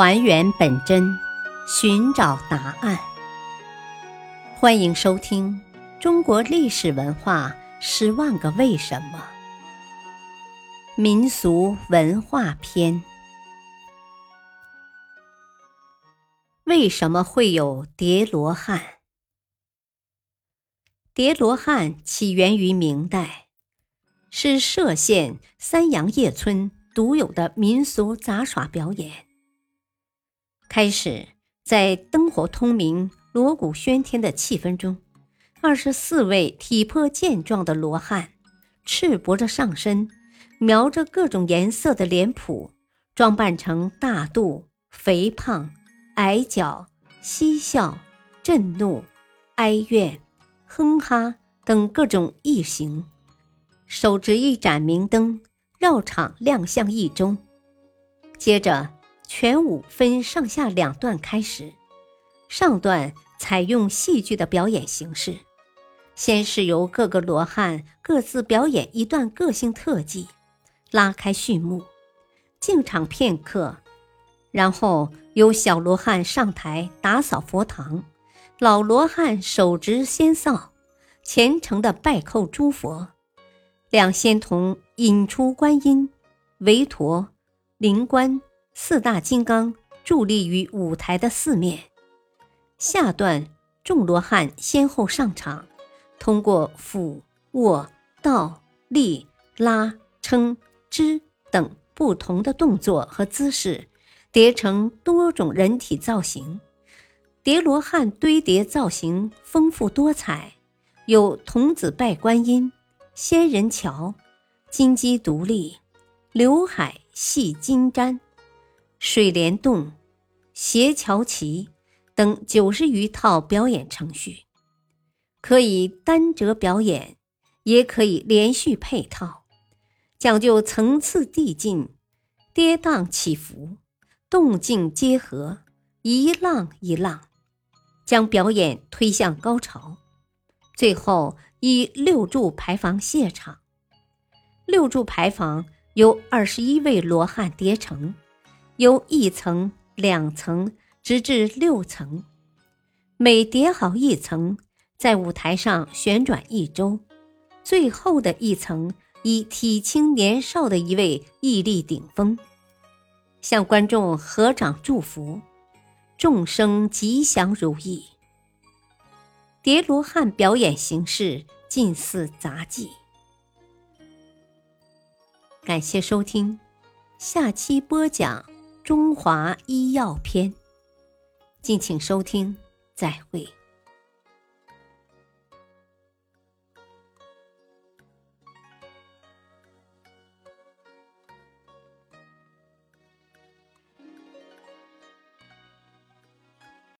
还原本真，寻找答案。欢迎收听《中国历史文化十万个为什么》民俗文化篇。为什么会有叠罗汉？叠罗汉起源于明代，是歙县三阳叶村独有的民俗杂耍表演。开始在灯火通明、锣鼓喧天的气氛中，二十四位体魄健壮的罗汉，赤膊着上身，描着各种颜色的脸谱，装扮成大肚、肥胖、矮脚、嬉笑、震怒、哀怨、哼哈等各种异形，手执一盏明灯，绕场亮相一周。接着。全舞分上下两段开始，上段采用戏剧的表演形式，先是由各个罗汉各自表演一段个性特技，拉开序幕，静场片刻，然后由小罗汉上台打扫佛堂，老罗汉手执仙扫，虔诚的拜叩诸佛，两仙童引出观音、韦陀、灵官。四大金刚伫立于舞台的四面。下段众罗汉先后上场，通过俯卧倒立拉撑支等不同的动作和姿势，叠成多种人体造型。叠罗汉堆叠造型丰富多彩，有童子拜观音、仙人桥、金鸡独立、刘海戏金簪。水帘洞、斜桥旗等九十余套表演程序，可以单折表演，也可以连续配套，讲究层次递进、跌宕起伏、动静结合，一浪一浪，将表演推向高潮。最后以六柱牌坊谢场。六柱牌坊由二十一位罗汉叠成。由一层、两层直至六层，每叠好一层，在舞台上旋转一周，最后的一层以体轻年少的一位屹立顶峰，向观众合掌祝福，众生吉祥如意。叠罗汉表演形式近似杂技。感谢收听，下期播讲。中华医药篇，敬请收听，再会。